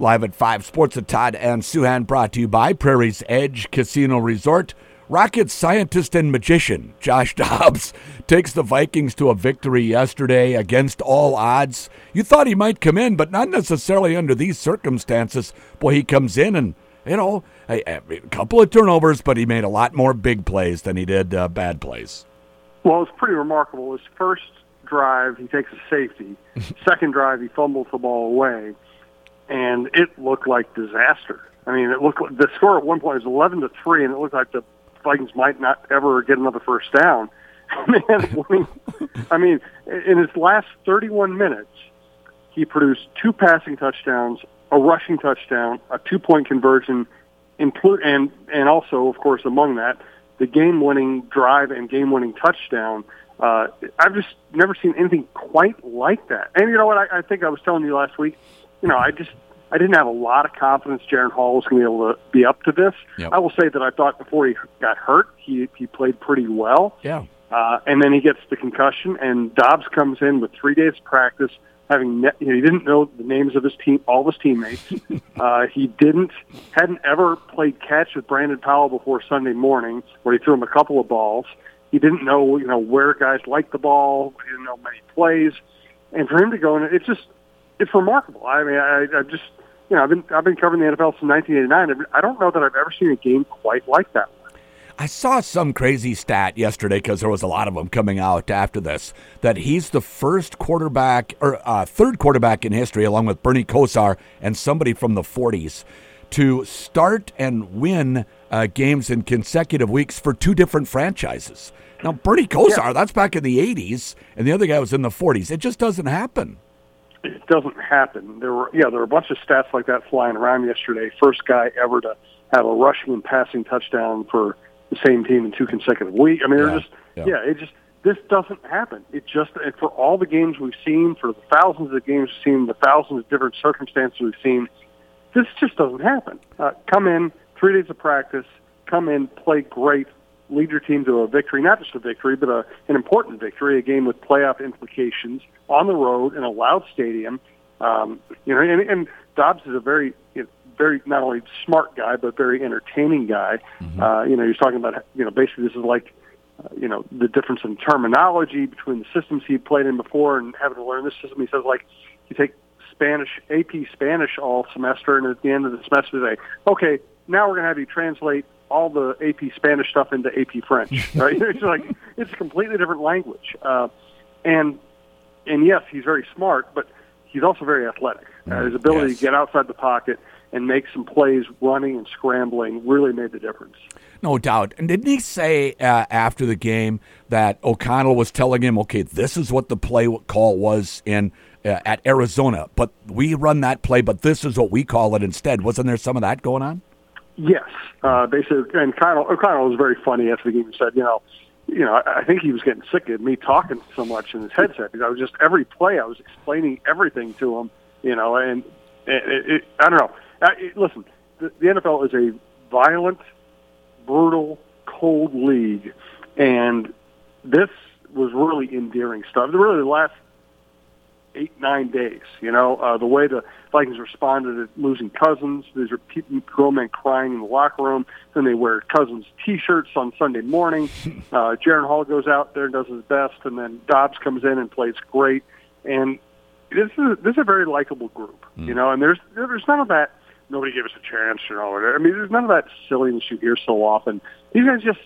Live at 5 Sports of Todd and Souhan brought to you by Prairie's Edge Casino Resort. Rocket scientist and magician Josh Dobbs takes the Vikings to a victory yesterday against all odds. You thought he might come in, but not necessarily under these circumstances. Boy, he comes in and, you know, a, a couple of turnovers, but he made a lot more big plays than he did uh, bad plays. Well, it's pretty remarkable. His first drive, he takes a safety. Second drive, he fumbles the ball away and it looked like disaster. I mean, it looked the score at one point was eleven to three, and it looked like the Vikings might not ever get another first down. Man, I mean, in his last 31 minutes, he produced two passing touchdowns, a rushing touchdown, a two-point conversion, and and also, of course, among that, the game-winning drive and game-winning touchdown. Uh, I've just never seen anything quite like that. And you know what? I, I think I was telling you last week you know, I just I didn't have a lot of confidence Jaren Hall was going to be able to be up to this. Yep. I will say that I thought before he got hurt, he he played pretty well. Yeah. Uh, and then he gets the concussion, and Dobbs comes in with three days of practice, having ne- you know, he didn't know the names of his team, all of his teammates. uh, he didn't hadn't ever played catch with Brandon Powell before Sunday morning, where he threw him a couple of balls. He didn't know you know where guys liked the ball. He didn't know many plays, and for him to go in, it's just it's remarkable. I mean, I, I just you know I've been I've been covering the NFL since 1989. I don't know that I've ever seen a game quite like that. One. I saw some crazy stat yesterday because there was a lot of them coming out after this that he's the first quarterback or uh, third quarterback in history, along with Bernie Kosar and somebody from the 40s, to start and win uh, games in consecutive weeks for two different franchises. Now, Bernie Kosar, yeah. that's back in the 80s, and the other guy was in the 40s. It just doesn't happen it doesn't happen. There were yeah, there were a bunch of stats like that flying around yesterday. First guy ever to have a rushing and passing touchdown for the same team in two consecutive weeks. I mean, yeah, just yeah. yeah, it just this doesn't happen. It just for all the games we've seen, for the thousands of games we've seen, the thousands of different circumstances we've seen, this just doesn't happen. Uh, come in three days of practice, come in, play great, lead your team to a victory, not just a victory, but a, an important victory, a game with playoff implications on the road in a loud stadium. Um, you know, and, and Dobbs is a very, you know, very not only smart guy but very entertaining guy. Mm-hmm. Uh, you know, he's talking about, you know, basically this is like, uh, you know, the difference in terminology between the systems he played in before and having to learn this system. He says like, you take Spanish, AP Spanish all semester, and at the end of the semester, they say, okay, now we're going to have you translate all the AP Spanish stuff into AP French. Right? it's like it's a completely different language. Uh, and and yes, he's very smart, but he's also very athletic. Uh, his ability yes. to get outside the pocket and make some plays running and scrambling really made the difference. No doubt. And didn't he say uh, after the game that O'Connell was telling him, okay, this is what the play call was in uh, at Arizona, but we run that play, but this is what we call it instead. Wasn't there some of that going on? Yes, uh, basically, and O'Connell, O'Connell was very funny after the game. He said, you know, you know, I think he was getting sick of me talking so much in his headset because I was just every play I was explaining everything to him, you know, and it, it, I don't know. Uh, it, listen, the, the NFL is a violent, brutal, cold league, and this was really endearing stuff. Really, the last eight nine days. You know, uh, the way the Vikings responded at losing Cousins. These are people, grown men crying in the locker room. Then they wear Cousins T-shirts on Sunday morning. Uh, Jaren Hall goes out there and does his best, and then Dobbs comes in and plays great. And this is this is a very likable group. Mm. You know, and there's there's none of that. Nobody gave us a chance, you know. I mean, there's none of that silliness you hear so often. These guys just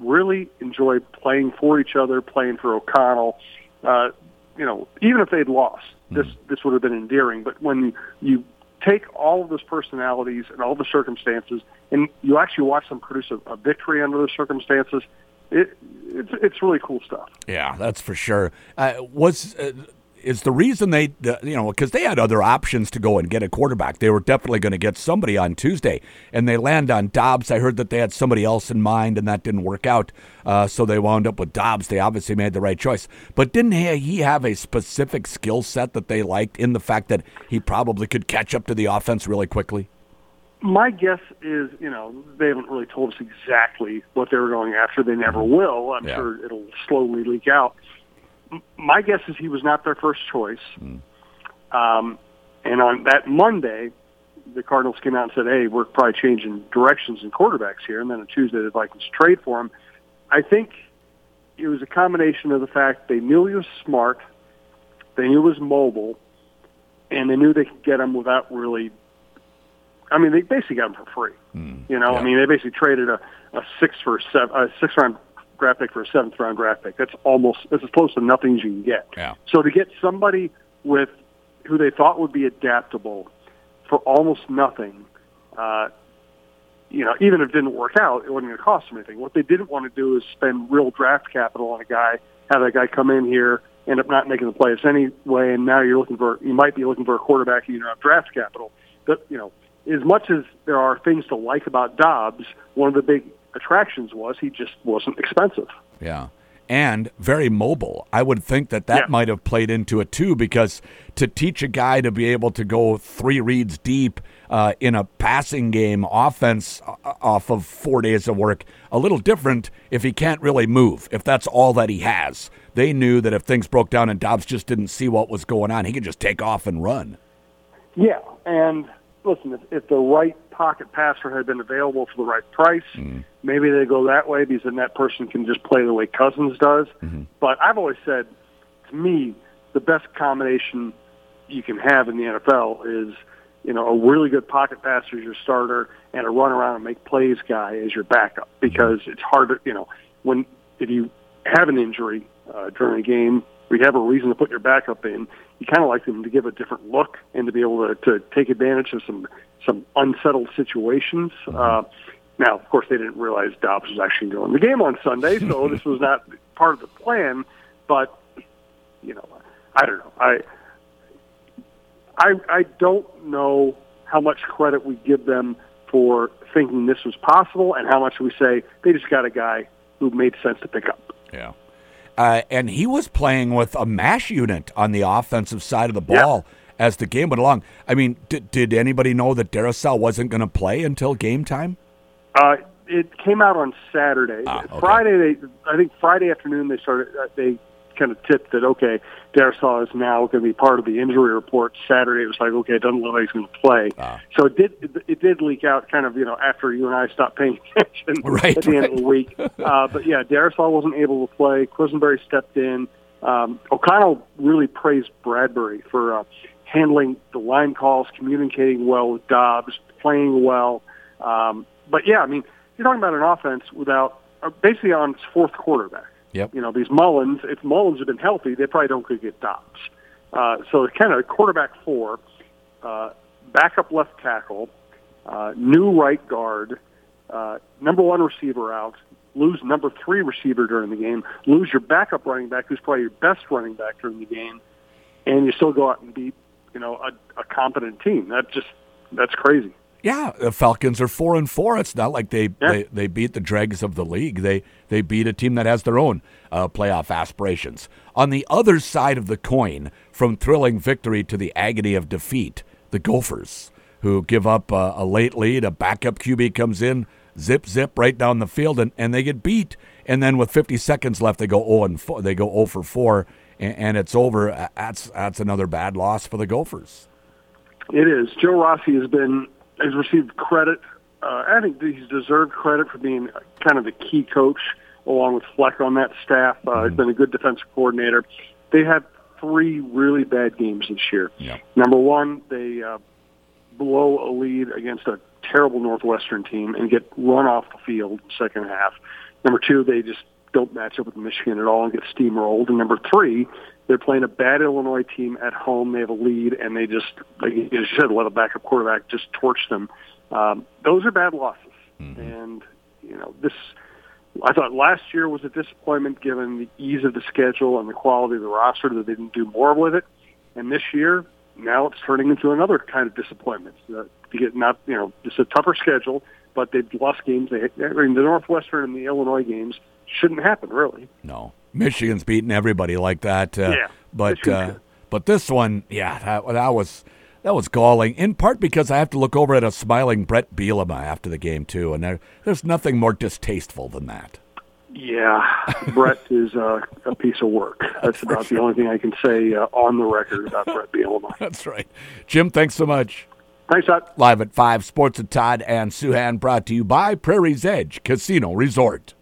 really enjoy playing for each other, playing for O'Connell. Uh, you know, even if they'd lost, this mm. this would have been endearing. But when you take all of those personalities and all the circumstances, and you actually watch them produce a, a victory under those circumstances, it, it's it's really cool stuff. Yeah, that's for sure. Uh, was uh, is the reason they, you know, because they had other options to go and get a quarterback. They were definitely going to get somebody on Tuesday, and they land on Dobbs. I heard that they had somebody else in mind, and that didn't work out. Uh, so they wound up with Dobbs. They obviously made the right choice. But didn't he have a specific skill set that they liked in the fact that he probably could catch up to the offense really quickly? My guess is, you know, they haven't really told us exactly what they were going after. They never mm-hmm. will. I'm yeah. sure it'll slowly leak out my guess is he was not their first choice. Mm. Um, and on that Monday, the Cardinals came out and said, "Hey, we're probably changing directions and quarterbacks here," and then on Tuesday the Vikings trade for him. I think it was a combination of the fact they knew he was smart, they knew he was mobile, and they knew they could get him without really. I mean, they basically got him for free. Mm, you know, yeah. I mean, they basically traded a, a six for seven, a six round draft pick for a seventh round draft pick. That's almost that's as close to nothing as you can get. Yeah. So to get somebody with who they thought would be adaptable for almost nothing, uh, you know, even if it didn't work out, it wasn't going to cost them anything. What they didn't want to do is spend real draft capital on a guy, have that guy come in here, end up not making the plays anyway, and now you're looking for you might be looking for a quarterback and you don't have draft capital. But you know, as much as there are things to like about Dobbs, one of the big attractions was he just wasn't expensive. Yeah and very mobile. I would think that that yeah. might have played into it too, because to teach a guy to be able to go three reads deep uh, in a passing game offense uh, off of four days of work, a little different if he can't really move, if that's all that he has. They knew that if things broke down and Dobbs just didn't see what was going on, he could just take off and run. Yeah, and listen, if, if the right pocket passer had been available for the right price, mm. maybe they go that way because then that person can just play the way Cousins does. Mm-hmm. But I've always said, to me, the best combination you can have in the NFL is you know a really good pocket passer as your starter and a run around and make plays guy as your backup because it's hard to you know when if you have an injury uh, during a game we have a reason to put your backup in. You kind of like them to give a different look and to be able to, to take advantage of some some unsettled situations. Mm-hmm. Uh, now, of course, they didn't realize Dobbs was actually going the game on Sunday, so this was not part of the plan. But you know, I don't know. I I I don't know how much credit we give them for thinking this was possible, and how much we say they just got a guy who made sense to pick up. Yeah. Uh, and he was playing with a mash unit on the offensive side of the ball yeah. as the game went along. I mean, did, did anybody know that Darrisaw wasn't going to play until game time? Uh, it came out on Saturday. Ah, okay. Friday, they I think Friday afternoon they started. Uh, they kind of tipped that okay, Darrisaw is now going to be part of the injury report. Saturday it was like okay, it doesn't look like he's going to play. Ah. So it did it, it did leak out kind of you know after you and I stopped paying attention right, at the right. end of the week. uh, but yeah, Darrisaw wasn't able to play. Quessenberry stepped in. Um, O'Connell really praised Bradbury for uh, handling the line calls, communicating well with Dobbs, playing well. Um, but yeah, I mean, you're talking about an offense without uh, basically on its fourth quarterback. Yep. You know, these Mullens, if Mullens had been healthy, they probably don't could get Dobbs. Uh, so it's kind of a quarterback four, uh, backup left tackle, uh, new right guard, uh, number one receiver out, lose number three receiver during the game, lose your backup running back, who's probably your best running back during the game, and you still go out and beat, you know, a, a competent team. That just that's crazy. Yeah, the Falcons are four and four. It's not like they, yeah. they, they beat the dregs of the league. They they beat a team that has their own uh, playoff aspirations. On the other side of the coin, from thrilling victory to the agony of defeat, the Gophers, who give up a, a late lead, a backup QB comes in, zip zip right down the field, and, and they get beat. And then with 50 seconds left, they go 0 and 4, they go 0 for 4, and, and it's over. That's that's another bad loss for the Gophers. It is. Joe Rossi has been has received credit. Uh, I think he's deserved credit for being kind of the key coach along with Fleck on that staff. Uh, mm-hmm. He's been a good defensive coordinator. They had three really bad games this year. Yeah. Number one, they uh, blow a lead against a terrible Northwestern team and get run off the field second half. Number two, they just don't match up with Michigan at all and get steamrolled. And number three, they're playing a bad Illinois team at home. They have a lead, and they just, like you said, let a backup quarterback just torch them. Um, those are bad losses. Mm-hmm. And, you know, this, I thought last year was a disappointment given the ease of the schedule and the quality of the roster that they didn't do more with it. And this year, now it's turning into another kind of disappointment. Uh, to get not, you know, it's a tougher schedule, but they've lost games. They, I mean, the Northwestern and the Illinois games shouldn't happen, really. No. Michigan's beating everybody like that. Uh, yeah, but uh, but this one, yeah, that, that was that was galling. In part because I have to look over at a smiling Brett Bielema after the game too, and there, there's nothing more distasteful than that. Yeah, Brett is uh, a piece of work. That's about sure. the only thing I can say uh, on the record about Brett Bielema. That's right, Jim. Thanks so much. Thanks, Todd. Live at 5, Sports with Todd and Souhan, brought to you by Prairie's Edge Casino Resort.